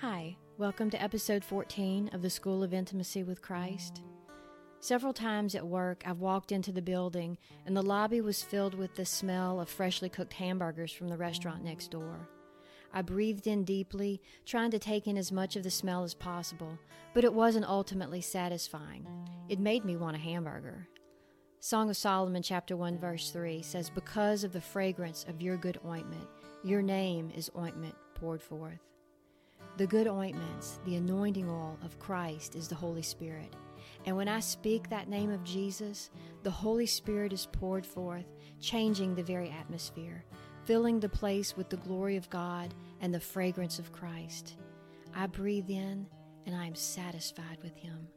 Hi, welcome to episode 14 of the School of Intimacy with Christ. Several times at work, I've walked into the building and the lobby was filled with the smell of freshly cooked hamburgers from the restaurant next door. I breathed in deeply, trying to take in as much of the smell as possible, but it wasn't ultimately satisfying. It made me want a hamburger. Song of Solomon, chapter 1, verse 3 says, Because of the fragrance of your good ointment, your name is ointment poured forth. The good ointments, the anointing oil of Christ is the Holy Spirit. And when I speak that name of Jesus, the Holy Spirit is poured forth, changing the very atmosphere, filling the place with the glory of God and the fragrance of Christ. I breathe in and I am satisfied with Him.